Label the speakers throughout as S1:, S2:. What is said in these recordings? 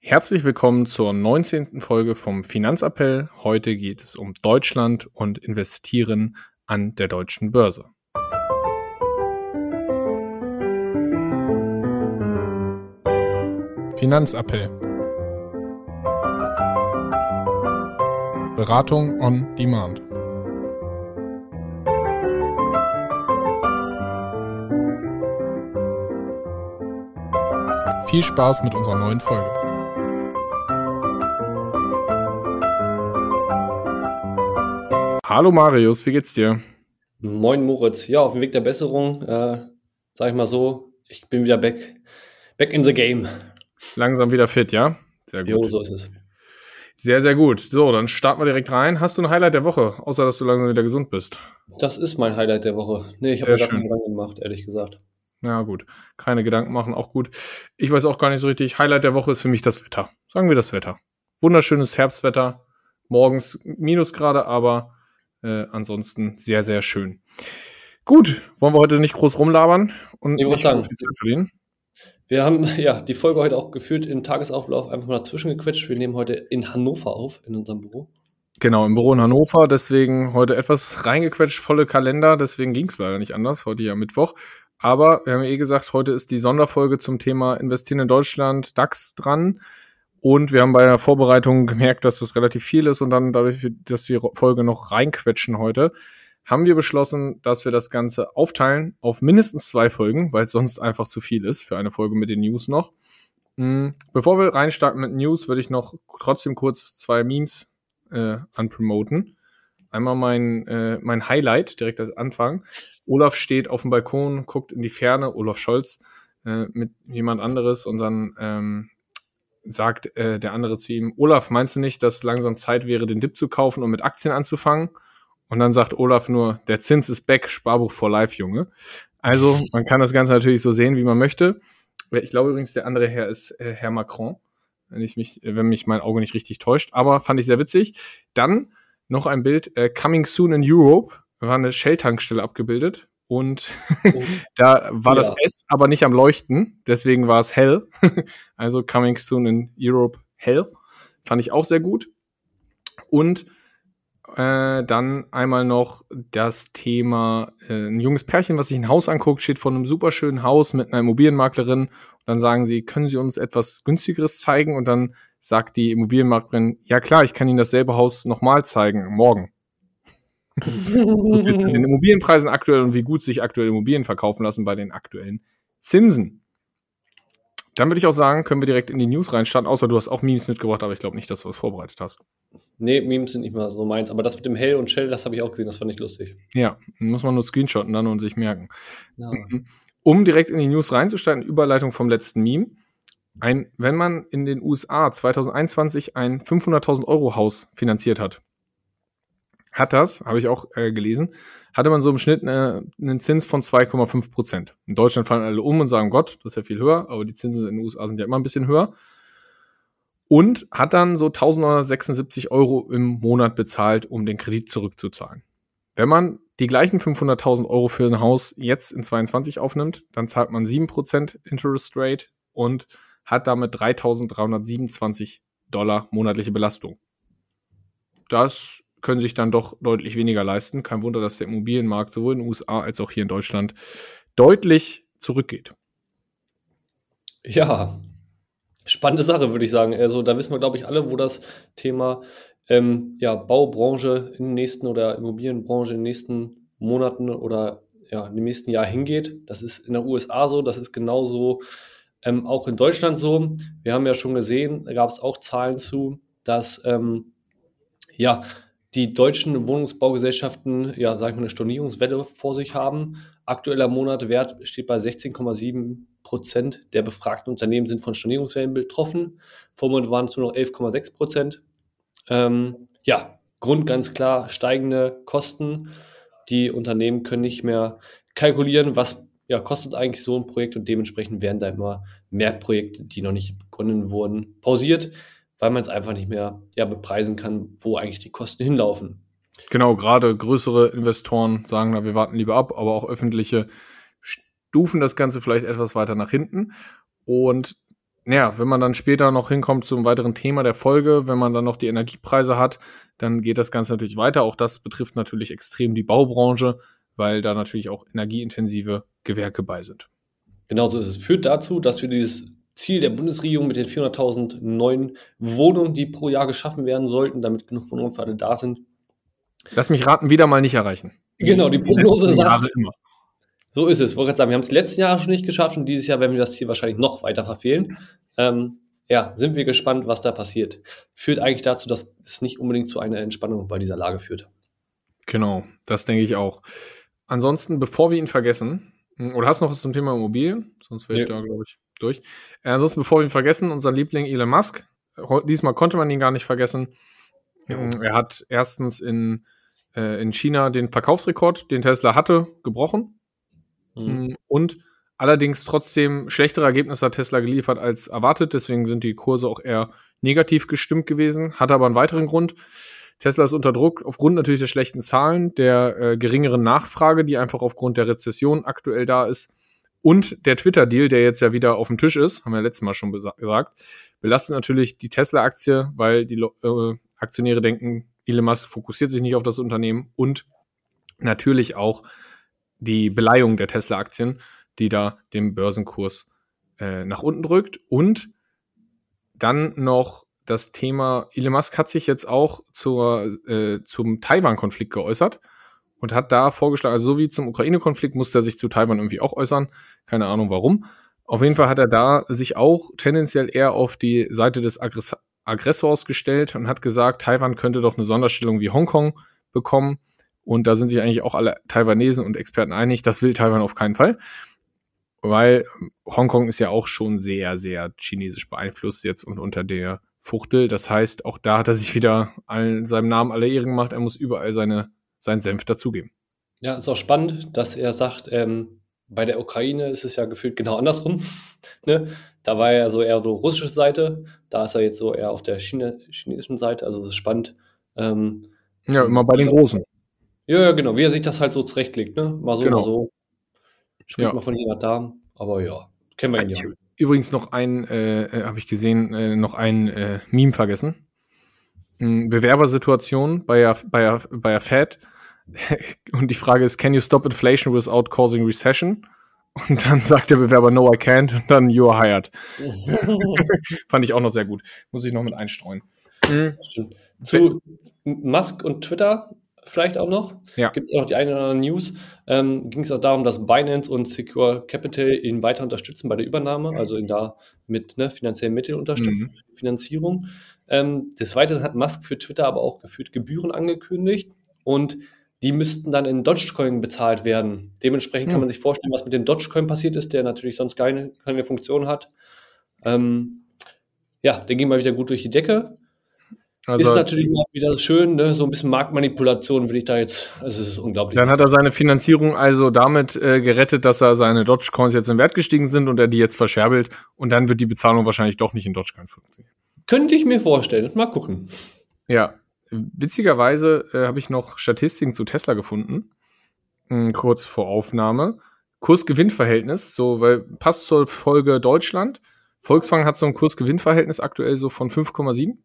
S1: Herzlich willkommen zur 19. Folge vom Finanzappell. Heute geht es um Deutschland und Investieren an der deutschen Börse. Finanzappell. Beratung on Demand. Viel Spaß mit unserer neuen Folge. Hallo Marius, wie geht's dir?
S2: Moin Moritz. Ja, auf dem Weg der Besserung, äh, sag ich mal so, ich bin wieder back, back in the game.
S1: Langsam wieder fit, ja?
S2: Sehr gut. Jo, so ist es.
S1: Sehr, sehr gut. So, dann starten wir direkt rein. Hast du ein Highlight der Woche, außer dass du langsam wieder gesund bist?
S2: Das ist mein Highlight der Woche. Nee, ich habe mir gar keine Gedanken gemacht, ehrlich gesagt.
S1: Ja, gut. Keine Gedanken machen, auch gut. Ich weiß auch gar nicht so richtig. Highlight der Woche ist für mich das Wetter. Sagen wir das Wetter. Wunderschönes Herbstwetter. Morgens Minusgrade, aber äh, ansonsten sehr, sehr schön. Gut, wollen wir heute nicht groß rumlabern und
S2: ich nicht sagen, viel Zeit verlieren? Wir haben ja die Folge heute auch geführt im Tagesauflauf einfach mal dazwischen gequetscht. Wir nehmen heute in Hannover auf, in unserem Büro.
S1: Genau, im Büro in Hannover, deswegen heute etwas reingequetscht, volle Kalender, deswegen ging es leider nicht anders, heute ja Mittwoch. Aber wir haben eh gesagt, heute ist die Sonderfolge zum Thema Investieren in Deutschland, DAX dran. Und wir haben bei der Vorbereitung gemerkt, dass das relativ viel ist und dann dadurch, dass die Folge noch reinquetschen heute, haben wir beschlossen, dass wir das Ganze aufteilen auf mindestens zwei Folgen, weil es sonst einfach zu viel ist für eine Folge mit den News noch. Hm, bevor wir reinstarten mit News, würde ich noch trotzdem kurz zwei Memes äh, anpromoten. Einmal mein, äh, mein Highlight direkt als Anfang. Olaf steht auf dem Balkon, guckt in die Ferne, Olaf Scholz, äh, mit jemand anderes und dann ähm, sagt äh, der andere zu ihm, Olaf, meinst du nicht, dass langsam Zeit wäre, den Dip zu kaufen und mit Aktien anzufangen? Und dann sagt Olaf nur, der Zins ist back, Sparbuch for life, Junge. Also, man kann das Ganze natürlich so sehen, wie man möchte. Ich glaube übrigens, der andere Herr ist äh, Herr Macron, wenn ich mich, wenn mich mein Auge nicht richtig täuscht. Aber fand ich sehr witzig. Dann noch ein Bild, äh, Coming Soon in Europe, war eine Shell-Tankstelle abgebildet und oh. da war ja. das S aber nicht am Leuchten, deswegen war es hell. also Coming Soon in Europe hell. Fand ich auch sehr gut. Und äh, dann einmal noch das Thema, äh, ein junges Pärchen, was sich ein Haus anguckt, steht vor einem super schönen Haus mit einer Immobilienmaklerin. Und dann sagen sie, können Sie uns etwas günstigeres zeigen? Und dann sagt die Immobilienmaklerin, ja klar, ich kann Ihnen dasselbe Haus nochmal zeigen, morgen mit den Immobilienpreisen aktuell und wie gut sich aktuell Immobilien verkaufen lassen bei den aktuellen Zinsen. Dann würde ich auch sagen, können wir direkt in die News reinstarten, außer du hast auch Memes mitgebracht, aber ich glaube nicht, dass du was vorbereitet hast.
S2: Nee, Memes sind nicht mal so meins, aber das mit dem Hell und Shell, das habe ich auch gesehen, das fand ich lustig.
S1: Ja, muss man nur screenshotten dann und sich merken. Ja. Um direkt in die News reinzustarten, Überleitung vom letzten Meme. Ein, wenn man in den USA 2021 ein 500.000 Euro Haus finanziert hat, hat das, habe ich auch äh, gelesen, hatte man so im Schnitt eine, einen Zins von 2,5 Prozent. In Deutschland fallen alle um und sagen, Gott, das ist ja viel höher, aber die Zinsen in den USA sind ja immer ein bisschen höher. Und hat dann so 1976 Euro im Monat bezahlt, um den Kredit zurückzuzahlen. Wenn man die gleichen 500.000 Euro für ein Haus jetzt in 22 aufnimmt, dann zahlt man 7% Interest Rate und hat damit 3.327 Dollar monatliche Belastung. Das können sich dann doch deutlich weniger leisten. Kein Wunder, dass der Immobilienmarkt sowohl in den USA als auch hier in Deutschland deutlich zurückgeht.
S2: Ja, spannende Sache, würde ich sagen. Also da wissen wir, glaube ich, alle, wo das Thema ähm, ja, Baubranche in den nächsten oder Immobilienbranche in den nächsten Monaten oder ja, im nächsten Jahr hingeht. Das ist in der USA so, das ist genauso ähm, auch in Deutschland so. Wir haben ja schon gesehen, da gab es auch Zahlen zu, dass ähm, ja, die deutschen Wohnungsbaugesellschaften, ja, sag ich mal, eine Stornierungswelle vor sich haben. Aktueller Monatwert steht bei 16,7 Prozent der befragten Unternehmen sind von Stornierungswellen betroffen. Vormonat waren es nur noch 11,6 Prozent. Ähm, ja, Grund ganz klar, steigende Kosten. Die Unternehmen können nicht mehr kalkulieren, was ja, kostet eigentlich so ein Projekt und dementsprechend werden da immer mehr Projekte, die noch nicht begonnen wurden, pausiert weil man es einfach nicht mehr ja, bepreisen kann, wo eigentlich die Kosten hinlaufen.
S1: Genau, gerade größere Investoren sagen, na, wir warten lieber ab, aber auch öffentliche stufen das Ganze vielleicht etwas weiter nach hinten. Und naja, wenn man dann später noch hinkommt zum weiteren Thema der Folge, wenn man dann noch die Energiepreise hat, dann geht das Ganze natürlich weiter. Auch das betrifft natürlich extrem die Baubranche, weil da natürlich auch energieintensive Gewerke bei sind.
S2: Genauso ist es. Führt dazu, dass wir dieses Ziel der Bundesregierung mit den 400.000 neuen Wohnungen, die pro Jahr geschaffen werden sollten, damit genug Wohnungen für alle da sind.
S1: Lass mich raten, wieder mal nicht erreichen.
S2: Genau, die Prognose sagt. So ist es. Ich wollte gerade sagen, wir haben es die letzten Jahre schon nicht geschafft und dieses Jahr werden wir das Ziel wahrscheinlich noch weiter verfehlen. Ähm, ja, sind wir gespannt, was da passiert. Führt eigentlich dazu, dass es nicht unbedingt zu einer Entspannung bei dieser Lage führt.
S1: Genau, das denke ich auch. Ansonsten, bevor wir ihn vergessen, oder hast du noch was zum Thema Immobilien? Sonst wäre ich da, glaube ich, durch. Äh, ansonsten, bevor wir ihn vergessen, unser Liebling Elon Musk. Diesmal konnte man ihn gar nicht vergessen. Ja. Hm, er hat erstens in, äh, in China den Verkaufsrekord, den Tesla hatte, gebrochen. Mhm. Und allerdings trotzdem schlechtere Ergebnisse hat Tesla geliefert als erwartet. Deswegen sind die Kurse auch eher negativ gestimmt gewesen. Hat aber einen weiteren Grund. Tesla ist unter Druck aufgrund natürlich der schlechten Zahlen, der äh, geringeren Nachfrage, die einfach aufgrund der Rezession aktuell da ist. Und der Twitter-Deal, der jetzt ja wieder auf dem Tisch ist, haben wir letztes Mal schon gesagt, belastet natürlich die Tesla-Aktie, weil die äh, Aktionäre denken, Elon Musk fokussiert sich nicht auf das Unternehmen und natürlich auch die Beleihung der Tesla-Aktien, die da den Börsenkurs äh, nach unten drückt. Und dann noch das Thema, Elon Musk hat sich jetzt auch zur, äh, zum Taiwan-Konflikt geäußert und hat da vorgeschlagen, also so wie zum Ukraine-Konflikt musste er sich zu Taiwan irgendwie auch äußern. Keine Ahnung warum. Auf jeden Fall hat er da sich auch tendenziell eher auf die Seite des Aggress Aggressors gestellt und hat gesagt, Taiwan könnte doch eine Sonderstellung wie Hongkong bekommen. Und da sind sich eigentlich auch alle Taiwanesen und Experten einig, das will Taiwan auf keinen Fall. Weil Hongkong ist ja auch schon sehr, sehr chinesisch beeinflusst jetzt und unter der Fuchtel. Das heißt, auch da hat er sich wieder allen, seinem Namen alle Ehren gemacht. Er muss überall seine, seinen Senf dazugeben.
S2: Ja, ist auch spannend, dass er sagt, ähm, bei der Ukraine ist es ja gefühlt genau andersrum. ne? Da war er so eher so russische Seite, da ist er jetzt so eher auf der China chinesischen Seite. Also es ist spannend. Ähm,
S1: ja, immer bei den Großen.
S2: Ja, ja, genau. Wie er sich das halt so zurechtlegt, ne? Mal so, genau. mal so. Spielt ja. mal von hier nach da. Aber ja, kennen wir ihn ja.
S1: Übrigens noch ein, äh, äh habe ich gesehen, äh, noch ein äh, Meme vergessen. Bewerbersituation bei der, bei, der, bei der Fed. Und die Frage ist, can you stop inflation without causing recession? Und dann sagt der Bewerber, no, I can't. Und dann, you are hired. Fand ich auch noch sehr gut. Muss ich noch mit einstreuen.
S2: Mhm. Zu Musk und Twitter vielleicht auch noch. Ja. Gibt es auch noch die eine oder andere News. Ähm, Ging es auch darum, dass Binance und Secure Capital ihn weiter unterstützen bei der Übernahme, also ihn da mit ne, finanziellen Mitteln unterstützen, mhm. Finanzierung. Ähm, des Weiteren hat Musk für Twitter aber auch geführt Gebühren angekündigt und die müssten dann in Dogecoin bezahlt werden. Dementsprechend mhm. kann man sich vorstellen, was mit dem Dogecoin passiert ist, der natürlich sonst keine, keine Funktion hat. Ähm, ja, der ging mal wieder gut durch die Decke. Also, ist natürlich wieder schön, ne? so ein bisschen Marktmanipulation will ich da jetzt, also es ist unglaublich.
S1: Dann hat er seine Finanzierung also damit äh, gerettet, dass er seine Dogecoins jetzt in Wert gestiegen sind und er die jetzt verscherbelt und dann wird die Bezahlung wahrscheinlich doch nicht in Dogecoin funktionieren.
S2: Könnte ich mir vorstellen, mal gucken.
S1: Ja, witzigerweise äh, habe ich noch Statistiken zu Tesla gefunden, hm, kurz vor Aufnahme. Kurs-Gewinn-Verhältnis, so, weil passt zur Folge Deutschland. Volkswagen hat so ein Kurs-Gewinn-Verhältnis aktuell so von 5,7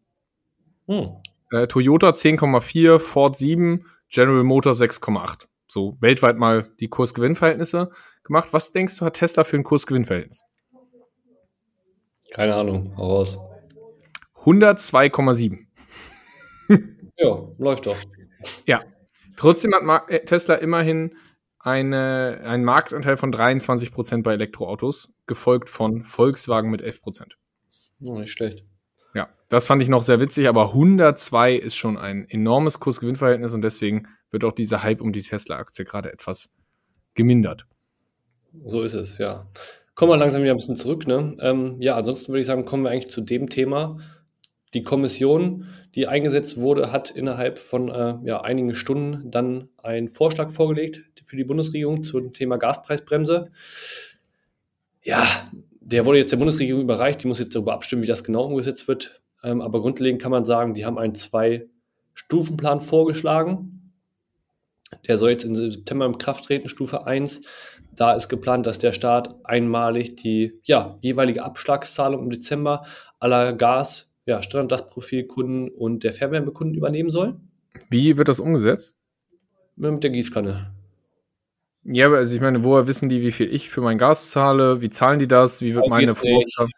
S1: hm. Äh, Toyota 10,4, Ford 7, General Motors 6,8. So weltweit mal die Kursgewinnverhältnisse gemacht. Was denkst du, hat Tesla für ein Kursgewinnverhältnis?
S2: Keine Ahnung, heraus.
S1: 102,7.
S2: ja, läuft doch.
S1: Ja. Trotzdem hat äh, Tesla immerhin eine, einen Marktanteil von 23% bei Elektroautos, gefolgt von Volkswagen mit 11%.
S2: Oh, nicht schlecht.
S1: Ja, das fand ich noch sehr witzig, aber 102 ist schon ein enormes Kursgewinnverhältnis und deswegen wird auch dieser Hype um die Tesla-Aktie gerade etwas gemindert.
S2: So ist es, ja. Kommen wir langsam wieder ein bisschen zurück. Ne? Ähm, ja, ansonsten würde ich sagen, kommen wir eigentlich zu dem Thema. Die Kommission, die eingesetzt wurde, hat innerhalb von äh, ja, einigen Stunden dann einen Vorschlag vorgelegt für die Bundesregierung zum Thema Gaspreisbremse. Ja, der wurde jetzt der Bundesregierung überreicht, die muss jetzt darüber abstimmen, wie das genau umgesetzt wird. Ähm, aber grundlegend kann man sagen, die haben einen Zwei-Stufen-Plan vorgeschlagen. Der soll jetzt im September im Kraft treten, Stufe 1. Da ist geplant, dass der Staat einmalig die ja, jeweilige Abschlagszahlung im Dezember aller Gas, ja, Standardprofilkunden und der Fernwärmekunden übernehmen soll.
S1: Wie wird das umgesetzt?
S2: Mit der Gießkanne.
S1: Ja, aber also ich meine, woher wissen die, wie viel ich für mein Gas zahle? Wie zahlen die das? Wie wird
S2: Darum
S1: meine
S2: geht's nicht.
S1: Vor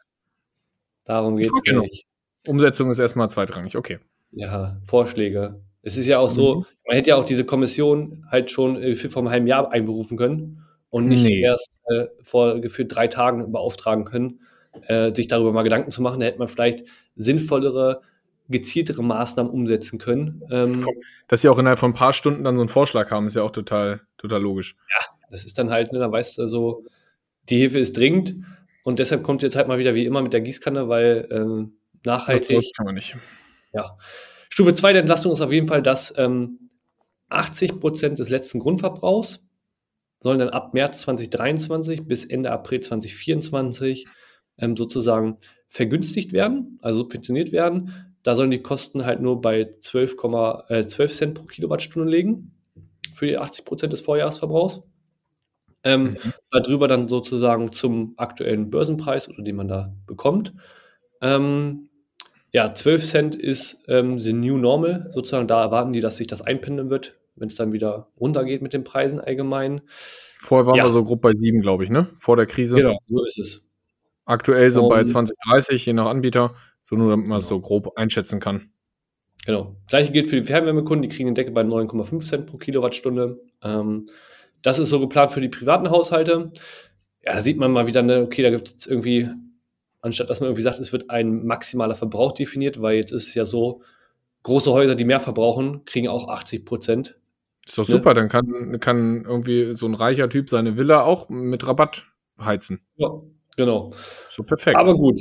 S2: Darum geht es
S1: Genau.
S2: nicht.
S1: Umsetzung ist erstmal zweitrangig, okay.
S2: Ja, Vorschläge. Es ist ja auch so,
S1: Mhm.
S2: man hätte ja auch diese Kommission halt schon äh, für vor einem halben Jahr einberufen können und nicht
S1: Nee.
S2: erst äh, vor gefühlt drei Tagen beauftragen können, äh, sich darüber mal Gedanken zu machen. Da hätte man vielleicht sinnvollere, gezieltere Maßnahmen umsetzen können. Ähm,
S1: Dass sie auch innerhalb von ein paar Stunden dann so einen Vorschlag haben, ist ja auch total, total logisch.
S2: das ist dann halt, ne, dann weißt du so, die Hilfe ist dringend und deshalb kommt jetzt halt mal wieder wie immer mit der Gießkanne, weil ähm,
S1: Das
S2: nachhaltig
S1: kann man nicht.
S2: Ja. Stufe 2 der Entlastung ist auf jeden Fall, dass ähm, 80 Prozent des letzten Grundverbrauchs sollen dann ab März 2023 bis Ende April 2024 ähm, sozusagen vergünstigt werden, also subventioniert werden. Da sollen die Kosten halt nur bei 12, äh, 12 Cent pro Kilowattstunde liegen für die 80 Prozent des Vorjahresverbrauchs. Ähm,
S1: Mhm.
S2: Darüber dann sozusagen zum aktuellen Börsenpreis oder den man da bekommt. Ähm, ja, 12 Cent ist ähm, the new normal. Sozusagen, da erwarten die, dass sich das einpendeln wird, wenn es dann wieder runtergeht mit den Preisen allgemein.
S1: Vorher waren
S2: Ja.
S1: wir so grob bei sieben, glaube ich, ne? Vor der Krise.
S2: Genau, so ist es.
S1: Aktuell so bei
S2: Und-
S1: 20, 30, je nach Anbieter. So nur, damit man es
S2: Genau.
S1: so grob einschätzen kann.
S2: Genau. Gleiche gilt für die Fernwärmekunden, die kriegen den Deckel bei 9,5 Cent pro Kilowattstunde. Ähm, das ist so geplant für die privaten Haushalte. Ja, da sieht man mal wieder, ne, okay, da gibt es irgendwie, anstatt dass man irgendwie sagt, es wird ein maximaler Verbrauch definiert, weil jetzt ist es ja so, große Häuser, die mehr verbrauchen, kriegen auch 80 Prozent.
S1: Ist doch
S2: Ne?
S1: super, dann kann, kann irgendwie so ein reicher Typ seine Villa auch mit Rabatt heizen.
S2: Ja, genau.
S1: So perfekt.
S2: Aber gut.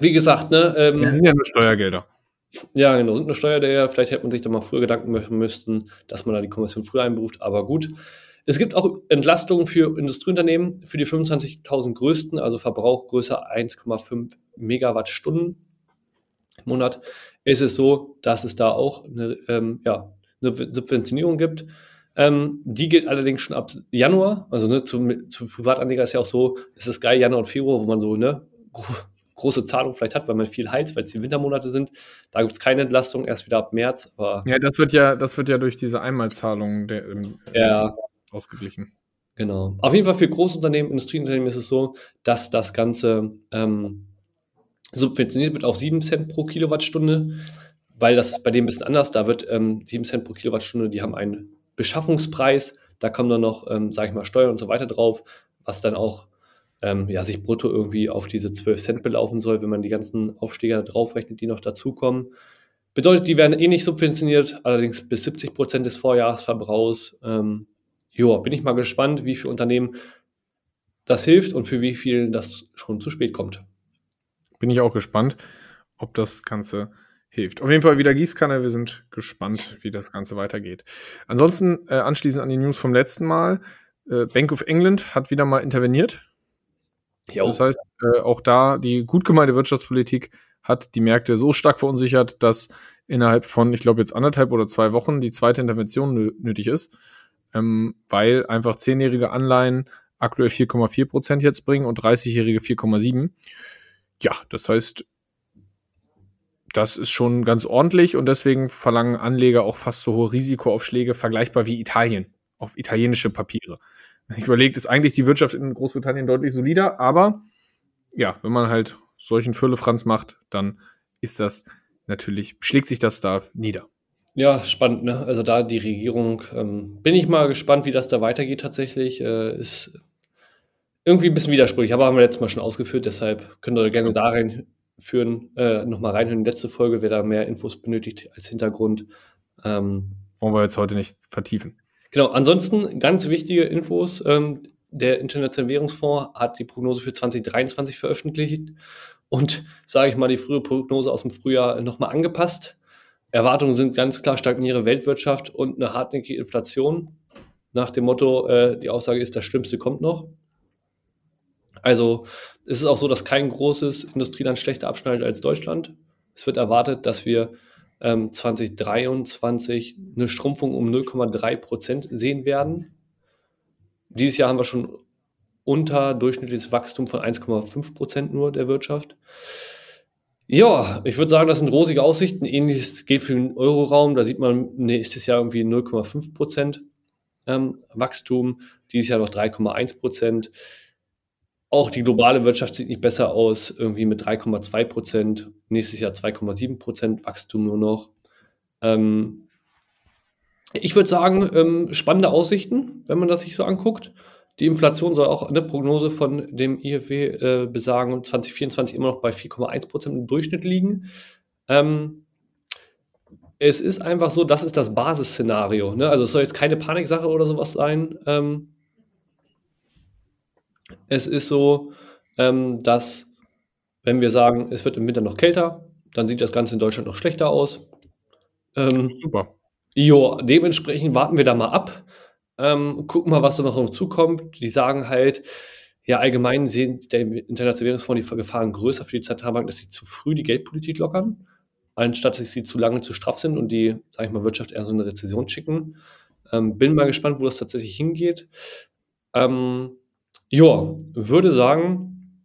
S2: Wie gesagt, ne, ähm,
S1: das sind ja nur Steuergelder.
S2: Ja, genau, sind eine Steuer, der vielleicht hätte man sich da mal früher Gedanken machen müssen, dass man da die Kommission früher einberuft, aber gut. Es gibt auch Entlastungen für Industrieunternehmen für die 25.000 größten, also Verbrauch größer 1,5 Megawattstunden im Monat. Ist es so, dass es da auch eine, ähm, ja, eine Subventionierung gibt. Ähm, die gilt allerdings schon ab Januar. Also ne, zu, zu Privatanleger ist ja auch so, es ist geil, Januar und Februar, wo man so ne, gro große Zahlung vielleicht hat, weil man viel heizt, weil es die Wintermonate sind. Da gibt es keine Entlastung, erst wieder ab März. Aber
S1: Ja, das wird ja, das wird ja durch diese Einmalzahlung der, ähm,
S2: ja,
S1: ausgeglichen.
S2: genau. Auf jeden Fall für Großunternehmen, Industrieunternehmen ist es so, dass das Ganze ähm, subventioniert wird auf 7 Cent pro Kilowattstunde, weil das ist bei dem ein bisschen anders. Da wird ähm, 7 Cent pro Kilowattstunde, die haben einen Beschaffungspreis, da kommen dann noch, ähm, sage ich mal, Steuern und so weiter drauf, was dann auch ähm, ja, sich brutto irgendwie auf diese 12 Cent belaufen soll, wenn man die ganzen Aufsteiger draufrechnet, die noch dazukommen. Bedeutet, die werden eh nicht subventioniert, allerdings bis 70 Prozent des Vorjahresverbrauchs. Ähm, ja, bin ich mal gespannt, wie viele Unternehmen das hilft und für wie vielen das schon zu spät kommt.
S1: Bin ich auch gespannt, ob das Ganze hilft. Auf jeden Fall wieder Gießkanne. Wir sind gespannt, wie das Ganze weitergeht. Ansonsten, äh, anschließend an die News vom letzten Mal. Äh, Bank of England hat wieder mal interveniert.
S2: Jo.
S1: Das heißt, äh, auch da die gut gemeinte Wirtschaftspolitik hat die Märkte so stark verunsichert, dass innerhalb von, ich glaube, jetzt anderthalb oder zwei Wochen die zweite Intervention nö nötig ist, ähm, weil einfach zehnjährige Anleihen aktuell 4,4 Prozent jetzt bringen und 30-jährige 4,7. Ja, das heißt, das ist schon ganz ordentlich und deswegen verlangen Anleger auch fast so hohe Risikoaufschläge, vergleichbar wie Italien, auf italienische Papiere. Ich überlegt, ist eigentlich die Wirtschaft in Großbritannien deutlich solider, aber ja, wenn man halt solchen Füllefranz macht, dann ist das natürlich, schlägt sich das da nieder.
S2: Ja, spannend, ne? Also da die Regierung, ähm, bin ich mal gespannt, wie das da weitergeht tatsächlich. Äh, ist irgendwie ein bisschen widersprüchlich, aber haben wir letztes Mal schon ausgeführt, deshalb könnt ihr gerne da reinführen, äh, nochmal reinhören die letzte Folge, wer da mehr Infos benötigt als Hintergrund. Ähm,
S1: Wollen wir jetzt heute nicht vertiefen.
S2: Genau, ansonsten ganz wichtige Infos. Ähm, der Internationale Währungsfonds hat die Prognose für 2023 veröffentlicht und, sage ich mal, die frühe Prognose aus dem Frühjahr nochmal angepasst. Erwartungen sind ganz klar stagnierende Weltwirtschaft und eine hartnäckige Inflation. Nach dem Motto, äh, die Aussage ist, das Schlimmste kommt noch. Also es ist auch so, dass kein großes Industrieland schlechter abschneidet als Deutschland. Es wird erwartet, dass wir ähm, 2023 eine Schrumpfung um 0,3 Prozent sehen werden. Dieses Jahr haben wir schon unter durchschnittliches Wachstum von 1,5 Prozent nur der Wirtschaft. Ja, ich würde sagen, das sind rosige Aussichten. Ähnliches gilt für den Euroraum. Da sieht man nächstes Jahr irgendwie 0,5 Prozent ähm, Wachstum, dieses Jahr noch 3,1 Prozent. Auch die globale Wirtschaft sieht nicht besser aus, irgendwie mit 3,2 Prozent, nächstes Jahr 2,7 Prozent Wachstum nur noch. Ähm, ich würde sagen, ähm, spannende Aussichten, wenn man das sich so anguckt. Die Inflation soll auch eine Prognose von dem IFW äh, besagen, 2024 immer noch bei 4,1 Prozent im Durchschnitt liegen. Ähm, es ist einfach so, das ist das Basisszenario. Ne? Also es soll jetzt keine Paniksache oder sowas sein. Ähm, es ist so, ähm, dass wenn wir sagen, es wird im Winter noch kälter, dann sieht das Ganze in Deutschland noch schlechter aus. Ähm, Super. Jo, dementsprechend warten wir da mal ab. Ähm, gucken mal, was da noch dazukommt. Die sagen halt, ja, allgemein sehen der Internationale Währungsfonds die Gefahren größer für die Zentralbank, dass sie zu früh die Geldpolitik lockern anstatt dass sie zu lange zu straff sind und die, sag ich mal, Wirtschaft eher so eine Rezession schicken. Ähm, bin mal gespannt, wo das tatsächlich hingeht. Ähm, ja, würde sagen,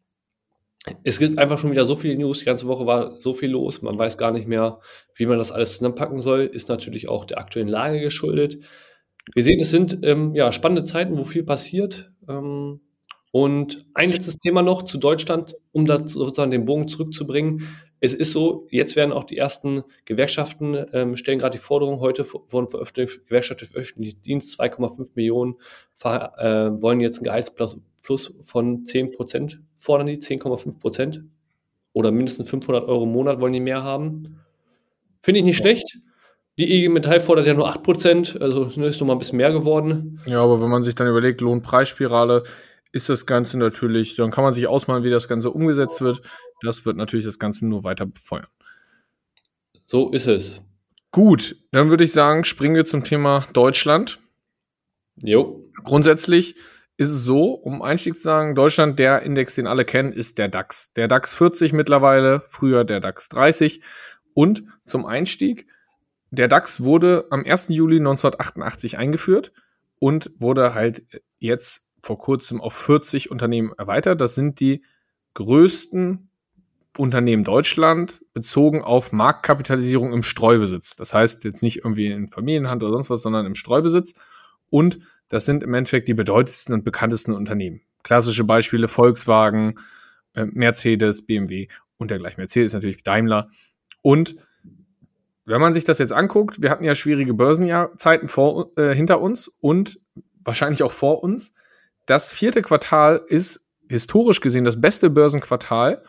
S2: es gibt einfach schon wieder so viele News. Die ganze Woche war so viel los. Man weiß gar nicht mehr, wie man das alles zusammenpacken soll. Ist natürlich auch der aktuellen Lage geschuldet. Wir sehen, es sind ähm, ja, spannende Zeiten, wo viel passiert. Ähm, und ein letztes Thema noch zu Deutschland, um da sozusagen den Bogen zurückzubringen es ist so, jetzt werden auch die ersten Gewerkschaften, ähm, stellen gerade die Forderung, heute wurden veröffentlicht, Gewerkschaft für öffentlichen Dienst, 2,5 Millionen, äh, wollen jetzt ein Gehaltsplus plus von 10 Prozent, fordern die 10,5 Prozent oder mindestens 500 Euro im Monat wollen die mehr haben. Finde ich nicht ja. schlecht. Die IG Metall fordert ja nur 8 Prozent, also ne, ist noch mal ein bisschen mehr geworden.
S1: Ja, aber wenn man sich dann überlegt, Lohnpreisspirale, ist das Ganze natürlich, dann kann man sich ausmalen, wie das Ganze umgesetzt wird. Das wird natürlich das Ganze nur weiter befeuern.
S2: So ist es.
S1: Gut, dann würde ich sagen, springen wir zum Thema Deutschland. Jo. Grundsätzlich ist es so, um Einstieg zu sagen, Deutschland, der Index, den alle kennen, ist der DAX. Der DAX 40 mittlerweile, früher der DAX 30. Und zum Einstieg, der DAX wurde am 1. Juli 1988 eingeführt und wurde halt jetzt vor kurzem auf 40 Unternehmen erweitert. Das sind die größten Unternehmen Deutschland bezogen auf Marktkapitalisierung im Streubesitz. Das heißt jetzt nicht irgendwie in Familienhand oder sonst was, sondern im Streubesitz. Und das sind im Endeffekt die bedeutendsten und bekanntesten Unternehmen. Klassische Beispiele Volkswagen, äh, Mercedes, BMW und dergleichen. Mercedes natürlich Daimler. Und wenn man sich das jetzt anguckt, wir hatten ja schwierige Börsenjahrzeiten vor, äh, hinter uns und wahrscheinlich auch vor uns das vierte Quartal ist historisch gesehen das beste Börsenquartal,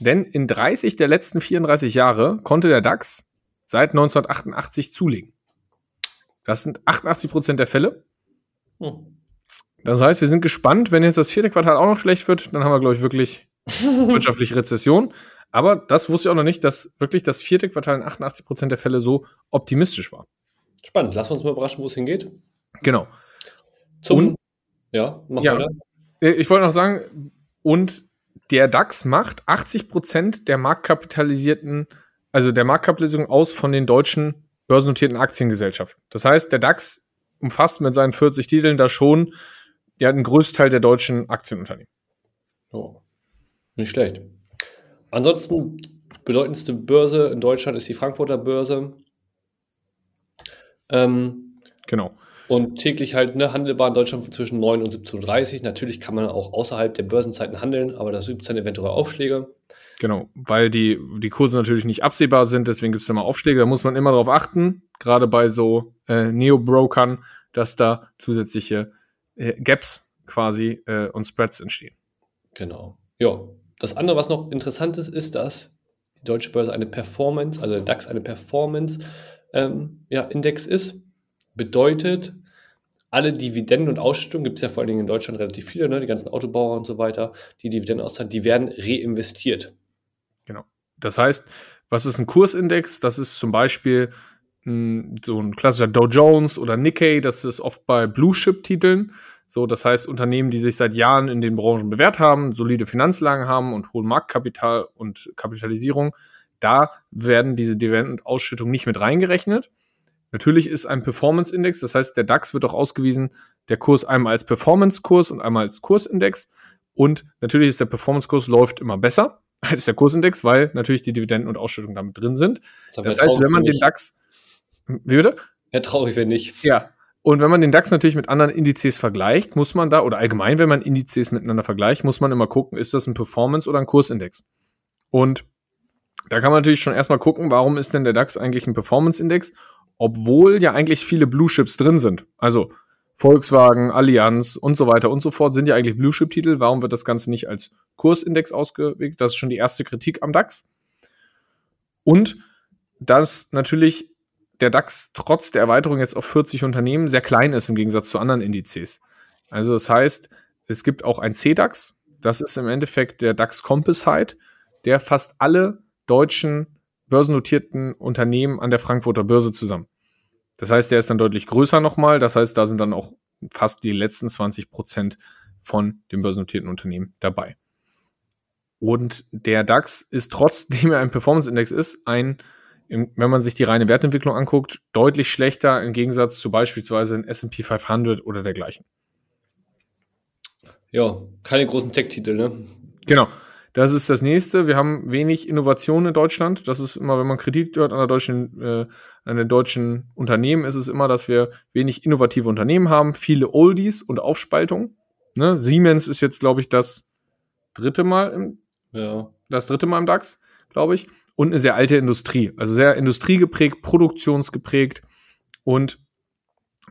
S1: denn in 30 der letzten 34 Jahre konnte der DAX seit 1988 zulegen. Das sind 88 Prozent der Fälle. Hm. Das heißt, wir sind gespannt, wenn jetzt das vierte Quartal auch noch schlecht wird, dann haben wir, glaube ich, wirklich wirtschaftliche Rezession. Aber das wusste ich auch noch nicht, dass wirklich das vierte Quartal in 88 Prozent der Fälle so optimistisch war.
S2: Spannend. Lass uns mal überraschen, wo es hingeht.
S1: Genau.
S2: Zum Und ja, mach ja. weiter.
S1: Äh, ich wollte noch sagen, und der DAX macht 80 Prozent der marktkapitalisierten, also der Marktkapitalisierung aus von den deutschen börsennotierten Aktiengesellschaften. Das heißt, der DAX umfasst mit seinen 40 Titeln da schon ja, einen Großteil der deutschen Aktienunternehmen.
S2: Oh, nicht schlecht. Ansonsten bedeutendste Börse in Deutschland ist die Frankfurter Börse.
S1: Ähm, genau.
S2: Und täglich halt ne, handelbar in Deutschland zwischen 9 und 17.30 Uhr. Natürlich kann man auch außerhalb der Börsenzeiten handeln, aber das gibt dann eventuell Aufschläge.
S1: Genau, weil die, die Kurse natürlich nicht absehbar sind, deswegen gibt es da mal Aufschläge. Da muss man immer darauf achten, gerade bei so äh, Neo-Brokern, dass da zusätzliche äh, Gaps quasi äh, und Spreads entstehen.
S2: Genau. Ja. Das andere, was noch interessant ist, ist, dass die deutsche Börse eine Performance, also der DAX eine Performance-Index ähm, ja, ist. Bedeutet, alle Dividenden und Ausschüttungen, gibt es ja vor allen Dingen in Deutschland relativ viele, ne, die ganzen Autobauer und so weiter, die Dividenden auszahlen, die werden reinvestiert.
S1: Das heißt, was ist ein Kursindex? Das ist zum Beispiel mh, hm, so ein klassischer Dow Jones oder Nikkei, das ist oft bei Blue-Chip-Titeln. So, das heißt, Unternehmen, die sich seit Jahren in den Branchen bewährt haben, solide Finanzlagen haben und hohen Marktkapital und Kapitalisierung, Da werden diese Dividendenausschüttungen nicht mit reingerechnet. Natürlich ist ein Performance-Index, das heißt, der DAX wird auch ausgewiesen, der Kurs einmal als Performance-Kurs und einmal als Kursindex. Und natürlich ist der Performance-Kurs läuft immer besser als der Kursindex, weil natürlich die Dividenden und Ausschüttungen damit drin sind. Das, das heißt, wenn man den DAX,
S2: wie bitte? Wäre traurig, wenn nicht.
S1: Ja. Und wenn man den DAX natürlich mit anderen Indizes vergleicht, muss man da, oder allgemein, wenn man Indizes miteinander vergleicht, muss man immer gucken, ist das ein Performance- oder ein Kursindex? Und da kann man natürlich schon erstmal gucken, warum ist denn der DAX eigentlich ein Performance-Index, obwohl ja eigentlich viele Blue Chips drin sind. Also Volkswagen, Allianz und so weiter und so fort sind ja eigentlich Blue Chip Titel. Warum wird das Ganze nicht als Kursindex ausgewählt? Das ist schon die erste Kritik am DAX. Und dass natürlich der DAX trotz der Erweiterung jetzt auf 40 Unternehmen sehr klein ist im Gegensatz zu anderen Indizes. Also das heißt, es gibt auch ein CDAX. Das ist im Endeffekt der DAX Composite, der fasst alle deutschen börsennotierten Unternehmen an der Frankfurter Börse zusammen. Das heißt, der ist dann deutlich größer nochmal. Das heißt, da sind dann auch fast die letzten 20 Prozent von den börsennotierten Unternehmen dabei. Und der DAX ist trotzdem er ein Performance-Index ist, ein, wenn man sich die reine Wertentwicklung anguckt, deutlich schlechter im Gegensatz zu beispielsweise ein S&P 500 oder dergleichen.
S2: Ja, keine großen Tech-Titel, ne?
S1: Genau. Das ist das nächste. Wir haben wenig Innovation in Deutschland. Das ist immer, wenn man Kredit hört an der deutschen, äh, an den deutschen Unternehmen, ist es immer, dass wir wenig innovative Unternehmen haben, viele Oldies und Aufspaltung. Ne? Siemens ist jetzt, glaube ich, das dritte Mal im, ja. das dritte Mal im DAX, glaube ich. Und eine sehr alte Industrie. Also sehr industriegeprägt, produktionsgeprägt. Und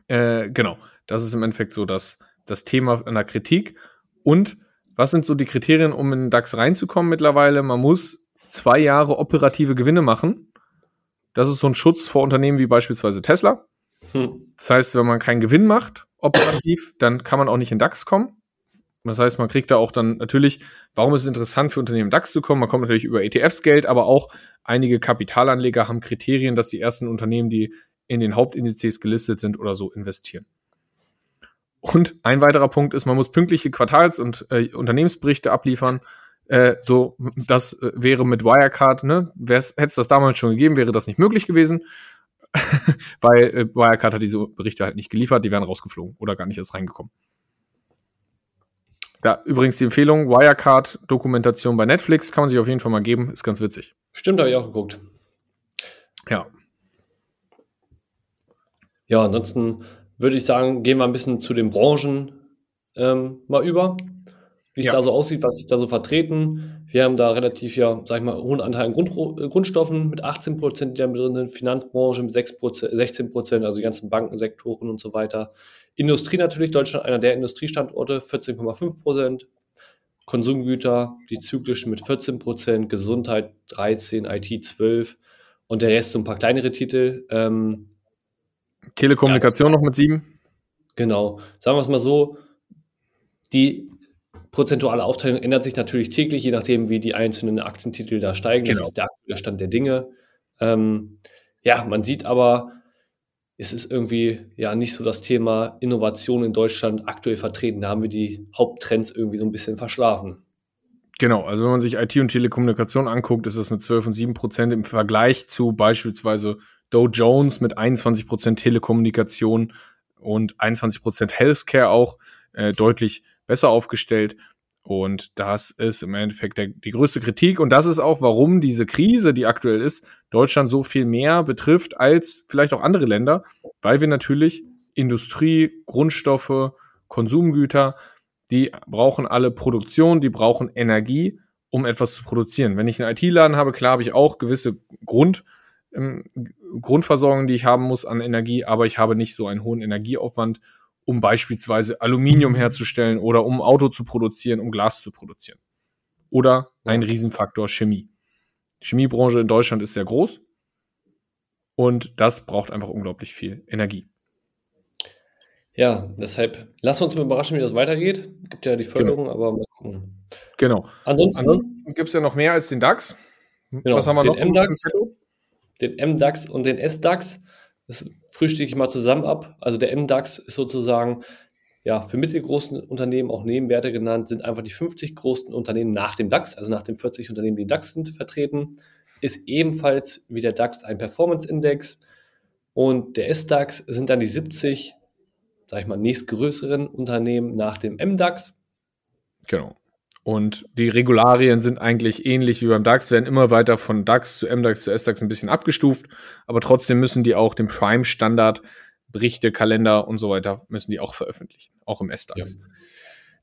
S1: äh, genau, das ist im Endeffekt so das, das Thema der Kritik. Und was sind so die Kriterien, um in den DAX reinzukommen mittlerweile? Man muss zwei Jahre operative Gewinne machen. Das ist so ein Schutz vor Unternehmen wie beispielsweise Tesla. Hm. Das heißt, wenn man keinen Gewinn macht, operativ, dann kann man auch nicht in DAX kommen. Das heißt, man kriegt da auch dann natürlich, warum ist es interessant für Unternehmen DAX zu kommen? Man kommt natürlich über ETFs Geld, aber auch einige Kapitalanleger haben Kriterien, dass die ersten Unternehmen, die in den Hauptindizes gelistet sind oder so, investieren. Und ein weiterer Punkt ist, man muss pünktliche Quartals- und äh, Unternehmensberichte abliefern. Äh, so, das äh, wäre mit Wirecard, ne? Hätte es das damals schon gegeben, wäre das nicht möglich gewesen. Weil äh, Wirecard hat diese Berichte halt nicht geliefert, die wären rausgeflogen oder gar nicht erst reingekommen. Da übrigens die Empfehlung, Wirecard-Dokumentation bei Netflix kann man sich auf jeden Fall mal geben, ist ganz witzig.
S2: Stimmt, habe ich auch geguckt.
S1: Ja.
S2: Ja, ansonsten würde ich sagen, gehen wir ein bisschen zu den Branchen ähm, mal über, wie es ja. da so aussieht, was ist da so vertreten. Wir haben da relativ, ja, sag ich mal, hohen Anteil an Grund, äh, Grundstoffen mit 18 Prozent, die da drin sind, Finanzbranche mit 6 16 Prozent, also die ganzen Bankensektoren und so weiter. Industrie natürlich, Deutschland einer der Industriestandorte, 14,5 Prozent. Konsumgüter, die zyklischen mit 14 Prozent, Gesundheit 13, IT 12 und der Rest so ein paar kleinere Titel. Ähm,
S1: Telekommunikation ja, noch mit sieben?
S2: Genau. Sagen wir es mal so, die prozentuale Aufteilung ändert sich natürlich täglich, je nachdem, wie die einzelnen Aktientitel da steigen. Genau. Das ist der aktuelle Stand der Dinge. Ähm, ja, man sieht aber, es ist irgendwie ja nicht so das Thema Innovation in Deutschland aktuell vertreten. Da haben wir die Haupttrends irgendwie so ein bisschen verschlafen.
S1: Genau, also wenn man sich IT und Telekommunikation anguckt, ist es mit 12 und 7 Prozent im Vergleich zu beispielsweise Dow Jones mit 21% Telekommunikation und 21% Healthcare auch äh, deutlich besser aufgestellt. Und das ist im Endeffekt der, die größte Kritik. Und das ist auch, warum diese Krise, die aktuell ist, Deutschland so viel mehr betrifft als vielleicht auch andere Länder, weil wir natürlich Industrie, Grundstoffe, Konsumgüter, die brauchen alle Produktion, die brauchen Energie, um etwas zu produzieren. Wenn ich einen IT-Laden habe, klar habe ich auch gewisse Grund, ähm, Grundversorgung, die ich haben muss an Energie, aber ich habe nicht so einen hohen Energieaufwand, um beispielsweise Aluminium herzustellen oder um Auto zu produzieren, um Glas zu produzieren. Oder ein Riesenfaktor Chemie. Die Chemiebranche in Deutschland ist sehr groß und das braucht einfach unglaublich viel Energie.
S2: Ja, deshalb lassen wir uns mal überraschen, wie das weitergeht. Gibt ja die genau. Förderung, genau. aber mal gucken.
S1: Genau. Ansonsten, Ansonsten gibt es ja noch mehr als den DAX.
S2: Genau, Was haben wir den noch? MDAX, den MDAX und den SDAX. Das frühstücke ich mal zusammen ab. Also der MDAX ist sozusagen ja, für mittelgroßen Unternehmen auch Nebenwerte genannt, sind einfach die 50 größten Unternehmen nach dem DAX, also nach den 40 Unternehmen, die DAX sind, vertreten. ist ebenfalls wie der DAX ein Performance-Index und der S-DAX sind dann die 70, sag ich mal, nächstgrößeren Unternehmen nach dem M-DAX.
S1: Genau. Und die Regularien sind eigentlich ähnlich wie beim DAX, werden immer weiter von DAX zu MDAX zu SDAX ein bisschen abgestuft, aber trotzdem müssen die auch den Prime-Standard, Berichte, Kalender und so weiter, müssen die auch veröffentlichen, auch im SDAX. Ja.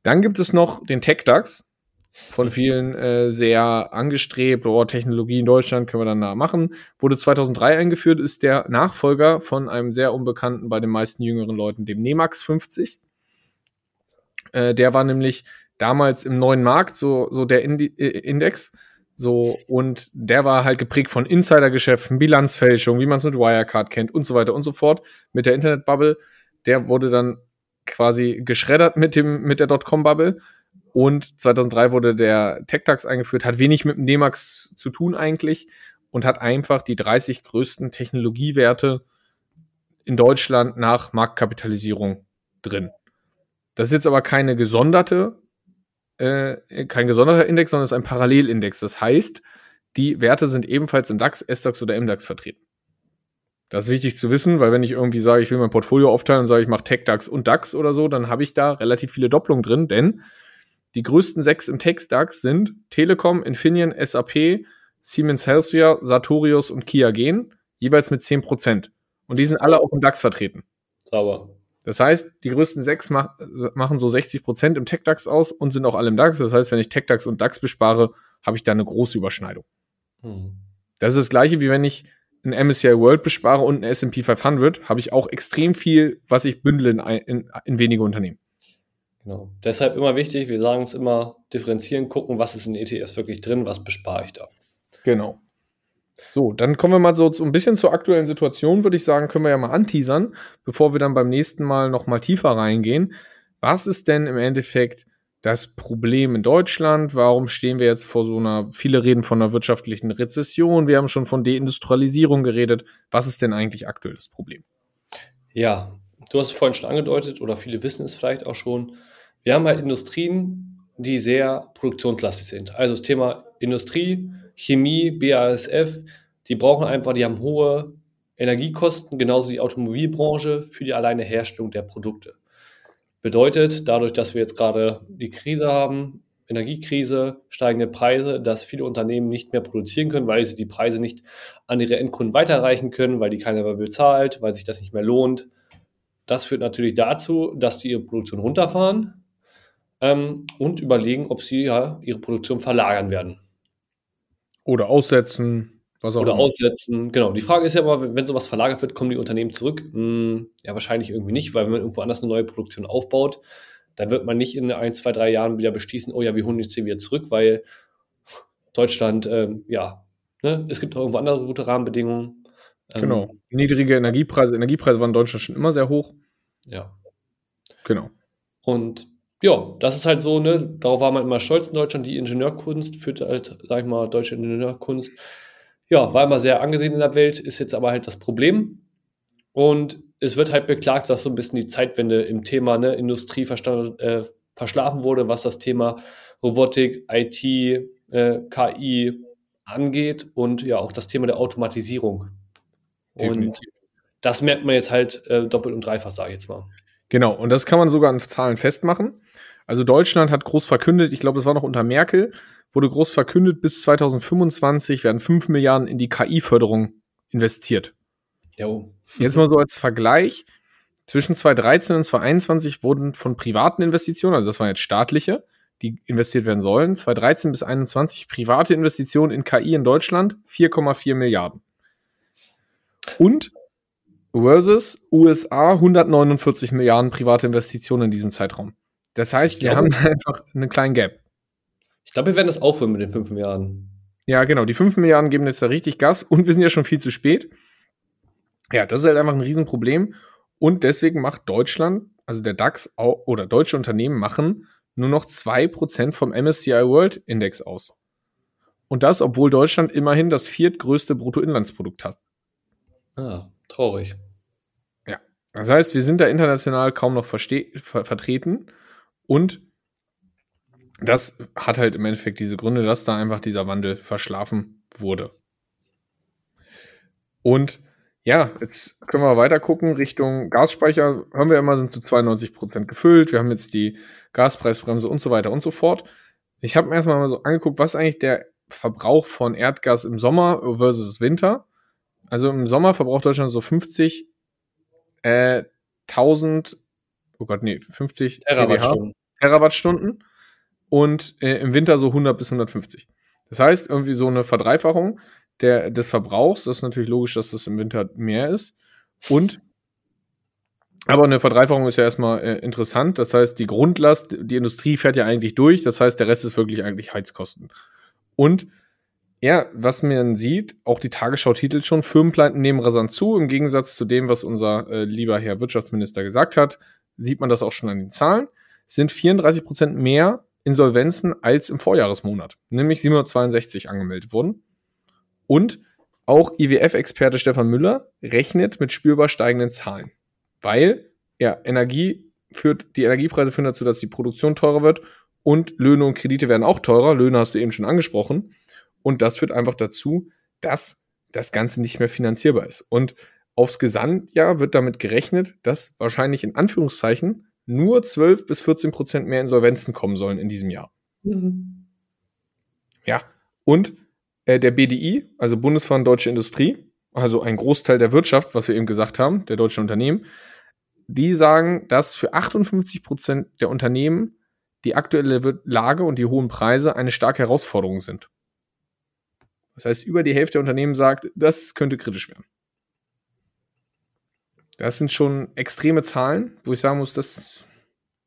S1: Dann gibt es noch den Tech-DAX, von vielen äh, sehr angestrebt, oh, Technologie in Deutschland können wir dann da machen. Wurde 2003 eingeführt, ist der Nachfolger von einem sehr unbekannten bei den meisten jüngeren Leuten, dem Nemax 50. Äh, der war nämlich damals im neuen Markt, so, so der Indi äh, Index. So, und der war halt geprägt von Insidergeschäften, Bilanzfälschung, wie man es mit Wirecard kennt und so weiter und so fort. Mit der Internetbubble. Der wurde dann quasi geschreddert mit dem, mit der Dotcom-Bubble. Und 2003 wurde der TechTax eingeführt, hat wenig mit dem Nemax zu tun eigentlich und hat einfach die 30 größten Technologiewerte in Deutschland nach Marktkapitalisierung drin. Das ist jetzt aber keine gesonderte äh, kein gesonderter Index, sondern es ist ein Parallelindex. Das heißt, die Werte sind ebenfalls im DAX, SDAX oder MDAX vertreten. Das ist wichtig zu wissen, weil wenn ich irgendwie sage, ich will mein Portfolio aufteilen und sage, ich mache Tech-DAX und DAX oder so, dann habe ich da relativ viele Doppelungen drin, denn die größten sechs im Tech-DAX sind Telekom, Infineon, SAP, Siemens Healthier, Sartorius und Kia Gen, jeweils mit 10%. Und die sind alle auch im DAX vertreten.
S2: Sauber.
S1: Das heißt, die größten sechs mach, machen so 60 Prozent im TechDAX aus und sind auch alle im DAX. Das heißt, wenn ich TechDAX und DAX bespare, habe ich da eine große Überschneidung. Hm. Das ist das gleiche, wie wenn ich ein MSCI World bespare und ein S&P 500, habe ich auch extrem viel, was ich bündle in, in, in wenige Unternehmen.
S2: Genau. Deshalb immer wichtig, wir sagen es immer, differenzieren, gucken, was ist in ETFs wirklich drin, was bespare ich da.
S1: Genau. So, dann kommen wir mal so, ein bisschen zur aktuellen Situation, würde ich sagen, können wir ja mal anteasern, bevor wir dann beim nächsten Mal noch mal tiefer reingehen. Was ist denn im Endeffekt das Problem in Deutschland? Warum stehen wir jetzt vor so einer, viele reden von einer wirtschaftlichen Rezession, wir haben schon von Deindustrialisierung geredet. Was ist denn eigentlich aktuell das Problem?
S2: Ja, du hast es vorhin schon angedeutet oder viele wissen es vielleicht auch schon. Wir haben halt Industrien, die sehr produktionslastig sind. Also das Thema Industrie, Chemie, BASF, die brauchen einfach, die haben hohe Energiekosten, genauso die Automobilbranche für die alleine Herstellung der Produkte. Bedeutet, dadurch, dass wir jetzt gerade die Krise haben, Energiekrise, steigende Preise, dass viele Unternehmen nicht mehr produzieren können, weil sie die Preise nicht an ihre Endkunden weiterreichen können, weil die keiner mehr bezahlt, weil sich das nicht mehr lohnt. Das führt natürlich dazu, dass die ihre Produktion runterfahren ähm, und überlegen, ob sie ja ihre Produktion verlagern werden.
S1: Oder aussetzen,
S2: was auch Oder immer. aussetzen, genau. Die Frage ist ja aber, wenn sowas verlagert wird, kommen die Unternehmen zurück? Hm, ja, wahrscheinlich irgendwie nicht, weil wenn man irgendwo anders eine neue Produktion aufbaut, dann wird man nicht in ein, zwei, drei Jahren wieder beschließen, oh ja, wir holen jetzt hier wieder zurück, weil Deutschland, ähm, ja, ne, es gibt auch irgendwo andere gute Rahmenbedingungen.
S1: Ähm, genau. Niedrige Energiepreise. Energiepreise waren in Deutschland schon immer sehr hoch.
S2: Ja.
S1: Genau.
S2: Und ja, das ist halt so, ne, darauf war man immer stolz in Deutschland. Die Ingenieurkunst führt halt, sag ich mal, deutsche Ingenieurkunst. Ja, war immer sehr angesehen in der Welt, ist jetzt aber halt das Problem. Und es wird halt beklagt, dass so ein bisschen die Zeitwende im Thema ne, Industrie äh, verschlafen wurde, was das Thema Robotik, IT, äh, KI angeht und ja auch das Thema der Automatisierung. Definitiv. Und das merkt man jetzt halt äh, doppelt und dreifach, sage ich jetzt mal.
S1: Genau, und das kann man sogar an Zahlen festmachen. Also Deutschland hat groß verkündet, ich glaube, es war noch unter Merkel, wurde groß verkündet, bis 2025 werden 5 Milliarden in die KI-Förderung investiert. Jo. Jetzt mal so als Vergleich. Zwischen 2013 und 2021 wurden von privaten Investitionen, also das waren jetzt staatliche, die investiert werden sollen, 2013 bis 2021 private Investitionen in KI in Deutschland 4,4 Milliarden. Und versus USA 149 Milliarden private Investitionen in diesem Zeitraum. Das heißt, wir haben einfach einen kleinen Gap.
S2: Ich glaube, wir werden das aufhören mit den 5 Milliarden.
S1: Ja, genau. Die 5 Milliarden geben jetzt da richtig Gas und wir sind ja schon viel zu spät. Ja, das ist halt einfach ein Riesenproblem. Und deswegen macht Deutschland, also der DAX oder deutsche Unternehmen machen nur noch 2% vom MSCI World Index aus. Und das, obwohl Deutschland immerhin das viertgrößte Bruttoinlandsprodukt hat.
S2: Ah, traurig.
S1: Ja. Das heißt, wir sind da international kaum noch ver vertreten. Und das hat halt im Endeffekt diese Gründe, dass da einfach dieser Wandel verschlafen wurde. Und ja, jetzt können wir weiter gucken Richtung Gasspeicher. Haben wir immer, sind zu 92 Prozent gefüllt. Wir haben jetzt die Gaspreisbremse und so weiter und so fort. Ich habe mir erstmal mal so angeguckt, was eigentlich der Verbrauch von Erdgas im Sommer versus Winter. Also im Sommer verbraucht Deutschland so 50 äh, 1000, oh Gott, nee, 50 Terawattstunden. Terawattstunden und äh, im Winter so 100 bis 150. Das heißt, irgendwie so eine Verdreifachung der, des Verbrauchs. Das ist natürlich logisch, dass das im Winter mehr ist. Und aber eine Verdreifachung ist ja erstmal äh, interessant. Das heißt, die Grundlast, die Industrie fährt ja eigentlich durch. Das heißt, der Rest ist wirklich eigentlich Heizkosten. Und ja, was man sieht, auch die Tagesschau titelt schon, Firmenpleiten nehmen rasant zu. Im Gegensatz zu dem, was unser äh, lieber Herr Wirtschaftsminister gesagt hat, sieht man das auch schon an den Zahlen. Sind 34 Prozent mehr Insolvenzen als im Vorjahresmonat, nämlich 762 angemeldet wurden. Und auch IWF-Experte Stefan Müller rechnet mit spürbar steigenden Zahlen, weil ja, Energie führt, die Energiepreise führen dazu, dass die Produktion teurer wird und Löhne und Kredite werden auch teurer. Löhne hast du eben schon angesprochen. Und das führt einfach dazu, dass das Ganze nicht mehr finanzierbar ist. Und aufs Gesamtjahr wird damit gerechnet, dass wahrscheinlich in Anführungszeichen nur 12 bis 14 Prozent mehr Insolvenzen kommen sollen in diesem Jahr. Mhm. Ja, und äh, der BDI, also Bundesverband Deutsche Industrie, also ein Großteil der Wirtschaft, was wir eben gesagt haben, der deutschen Unternehmen, die sagen, dass für 58 Prozent der Unternehmen die aktuelle Lage und die hohen Preise eine starke Herausforderung sind. Das heißt, über die Hälfte der Unternehmen sagt, das könnte kritisch werden. Das sind schon extreme Zahlen, wo ich sagen muss, das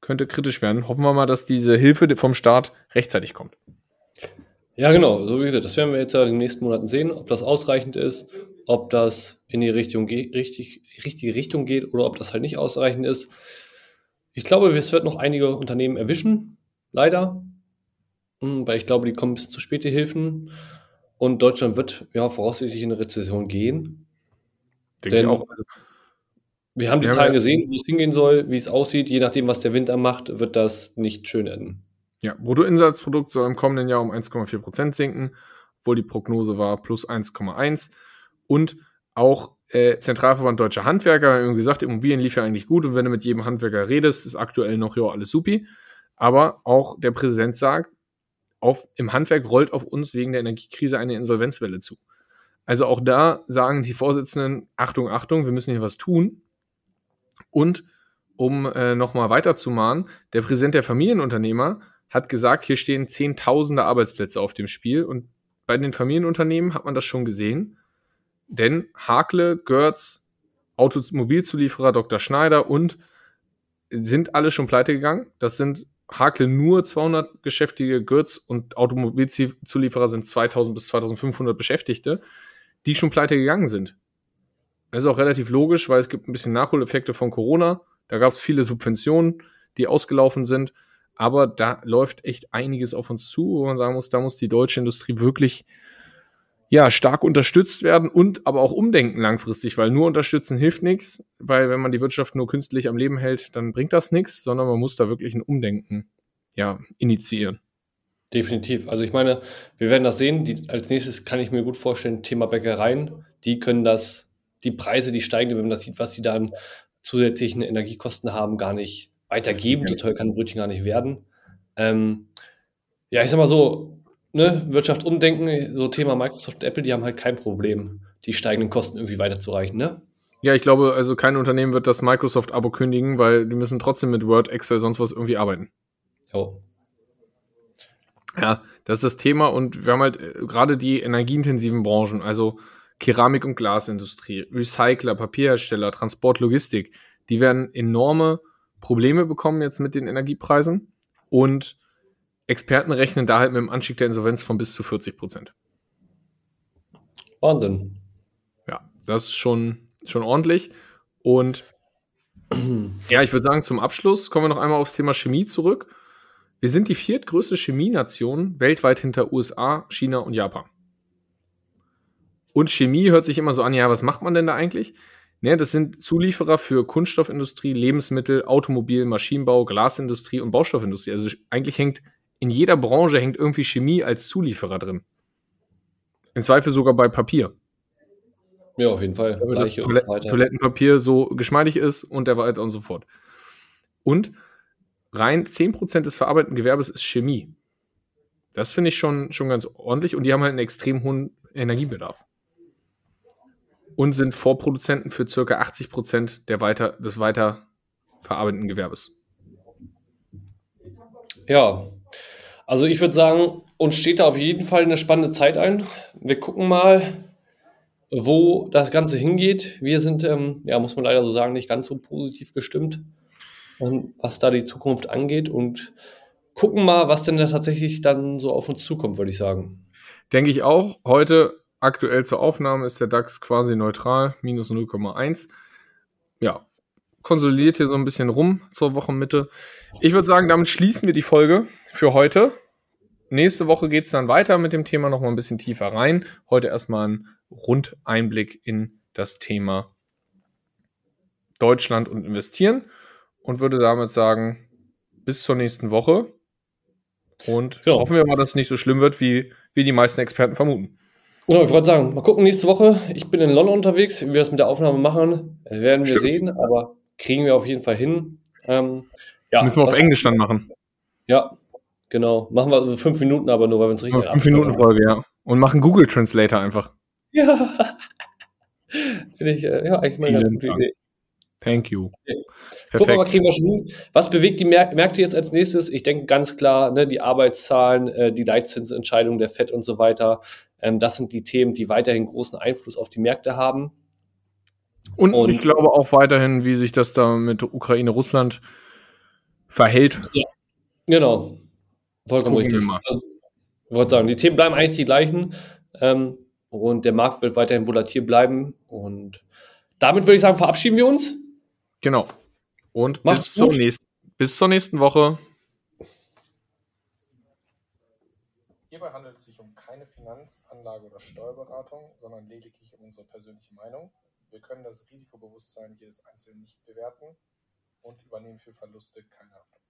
S1: könnte kritisch werden. Hoffen wir mal, dass diese Hilfe vom Staat rechtzeitig kommt.
S2: Ja, genau. So wie gesagt, das werden wir jetzt ja in den nächsten Monaten sehen, ob das ausreichend ist, ob das in die Richtung richtig, richtige Richtung geht oder ob das halt nicht ausreichend ist. Ich glaube, es wird noch einige Unternehmen erwischen, leider, hm, weil ich glaube, die kommen bis zu spät, die Hilfen. Und Deutschland wird ja voraussichtlich in eine Rezession gehen. Denke ich auch. Also, wir haben die Zahlen gesehen, wo es hingehen soll, wie es aussieht. Je nachdem, was der Winter macht, wird das nicht schön enden.
S1: Ja, Bruttoinsatzprodukt soll im kommenden Jahr um 1,4 Prozent sinken, obwohl die Prognose war plus 1,1. Und auch äh, Zentralverband Deutscher Handwerker, wie gesagt, Immobilien lief ja eigentlich gut und wenn du mit jedem Handwerker redest, ist aktuell noch ja alles supi. Aber auch der Präsident sagt, auf, im Handwerk rollt auf uns wegen der Energiekrise eine Insolvenzwelle zu. Also auch da sagen die Vorsitzenden, Achtung, Achtung, wir müssen hier was tun. Und um äh, nochmal weiterzumahnen, der Präsident der Familienunternehmer hat gesagt, hier stehen Zehntausende Arbeitsplätze auf dem Spiel. Und bei den Familienunternehmen hat man das schon gesehen. Denn Hakle, Görz, Automobilzulieferer Dr. Schneider und sind alle schon pleite gegangen. Das sind Hakle nur 200 Geschäftige, Götz und Automobilzulieferer sind 2000 bis 2500 Beschäftigte, die schon pleite gegangen sind. Das ist auch relativ logisch, weil es gibt ein bisschen Nachholeffekte von Corona. Da gab es viele Subventionen, die ausgelaufen sind. Aber da läuft echt einiges auf uns zu, wo man sagen muss, da muss die deutsche Industrie wirklich ja, stark unterstützt werden und aber auch umdenken langfristig, weil nur unterstützen hilft nichts, weil wenn man die Wirtschaft nur künstlich am Leben hält, dann bringt das nichts, sondern man muss da wirklich ein Umdenken ja, initiieren.
S2: Definitiv. Also ich meine, wir werden das sehen. Die, als nächstes kann ich mir gut vorstellen, Thema Bäckereien, die können das, die Preise, die steigen, wenn man das sieht, was die dann zusätzlichen Energiekosten haben, gar nicht weitergeben. So teuer kann ein Brötchen gar nicht werden. Ähm, ja, ich sag mal so, ne, Wirtschaft umdenken, so Thema Microsoft und Apple, die haben halt kein Problem, die steigenden Kosten irgendwie weiterzureichen, ne?
S1: Ja, ich glaube, also kein Unternehmen wird das Microsoft-Abo kündigen, weil die müssen trotzdem mit Word, Excel, sonst was irgendwie arbeiten. Jo. Ja, das ist das Thema und wir haben halt äh, gerade die energieintensiven Branchen, also Keramik- und Glasindustrie, Recycler, Papierhersteller, Transport, Logistik, die werden enorme Probleme bekommen jetzt mit den Energiepreisen und Experten rechnen da halt mit dem Anstieg der Insolvenz von bis zu 40 Prozent. Wahnsinn. Ja, das ist schon, schon ordentlich. Und ja, ich würde sagen, zum Abschluss kommen wir noch einmal aufs Thema Chemie zurück. Wir sind die viertgrößte Chemienation weltweit hinter USA, China und Japan. Und Chemie hört sich immer so an, ja, was macht man denn da eigentlich? Ne, das sind Zulieferer für Kunststoffindustrie, Lebensmittel, Automobil, Maschinenbau, Glasindustrie und Baustoffindustrie. Also eigentlich hängt in jeder Branche hängt irgendwie Chemie als Zulieferer drin. Im Zweifel sogar bei Papier.
S2: Ja, auf jeden Fall.
S1: Damit das Toilet Toilettenpapier so geschmeidig ist und der weiter und so fort. Und rein 10% des verarbeitenden Gewerbes ist Chemie. Das finde ich schon, schon ganz ordentlich und die haben halt einen extrem hohen Energiebedarf. Und sind Vorproduzenten für circa 80% der weiter, des weiter verarbeitenden Gewerbes.
S2: Ja, also ich würde sagen, uns steht da auf jeden Fall eine spannende Zeit ein. Wir gucken mal, wo das Ganze hingeht. Wir sind, ähm, ja, muss man leider so sagen, nicht ganz so positiv gestimmt, ähm, was da die Zukunft angeht und gucken mal, was denn da tatsächlich dann so auf uns zukommt, würde ich sagen.
S1: Denke ich auch. Heute aktuell zur Aufnahme ist der DAX quasi neutral, minus 0,1. Ja, konsolidiert hier so ein bisschen rum zur Wochenmitte. Ich würde sagen, damit schließen wir die Folge für heute. Nächste Woche geht es dann weiter mit dem Thema noch mal ein bisschen tiefer rein. Heute erstmal ein Rundeinblick in das Thema Deutschland und investieren und würde damit sagen, bis zur nächsten Woche. Und genau. hoffen wir mal, dass es nicht so schlimm wird, wie, wie die meisten Experten vermuten.
S2: Genau, ich wollte sagen, mal gucken nächste Woche. Ich bin in London unterwegs. Wie wir das mit der Aufnahme machen, werden wir Stimmt. sehen, aber kriegen wir auf jeden Fall hin. Ähm,
S1: ja, Müssen wir auf Englisch dann machen.
S2: Ja, genau. Machen wir also fünf Minuten, aber nur, weil wir uns richtig.
S1: Fünf Minuten Folge, ja. Und machen Google Translator einfach.
S2: Ja. Finde ich, äh, ja, eigentlich mal eine ganz gute Idee.
S1: Thank you. Okay.
S2: Perfekt. Guck mal, kriegen wir schon Was bewegt die Märkte jetzt als nächstes? Ich denke ganz klar, ne, die Arbeitszahlen, äh, die Leitzinsentscheidung der FED und so weiter. Ähm, das sind die Themen, die weiterhin großen Einfluss auf die Märkte haben.
S1: Und, und ich glaube auch weiterhin, wie sich das da mit Ukraine, Russland verhält. Ja,
S2: genau. Vollkommen Gucken richtig. Also, ich wollte sagen, die Themen bleiben eigentlich die gleichen. Ähm, und der Markt wird weiterhin volatil bleiben. Und damit würde ich sagen, verabschieden wir uns.
S1: Genau. Und bis zur, nächsten, bis zur nächsten Woche.
S3: Hierbei handelt es sich um keine Finanz-, Anlage- oder Steuerberatung, sondern lediglich um unsere persönliche Meinung. Wir können das Risikobewusstsein jedes Einzelnen nicht bewerten und übernehmen für Verluste keine Haftung.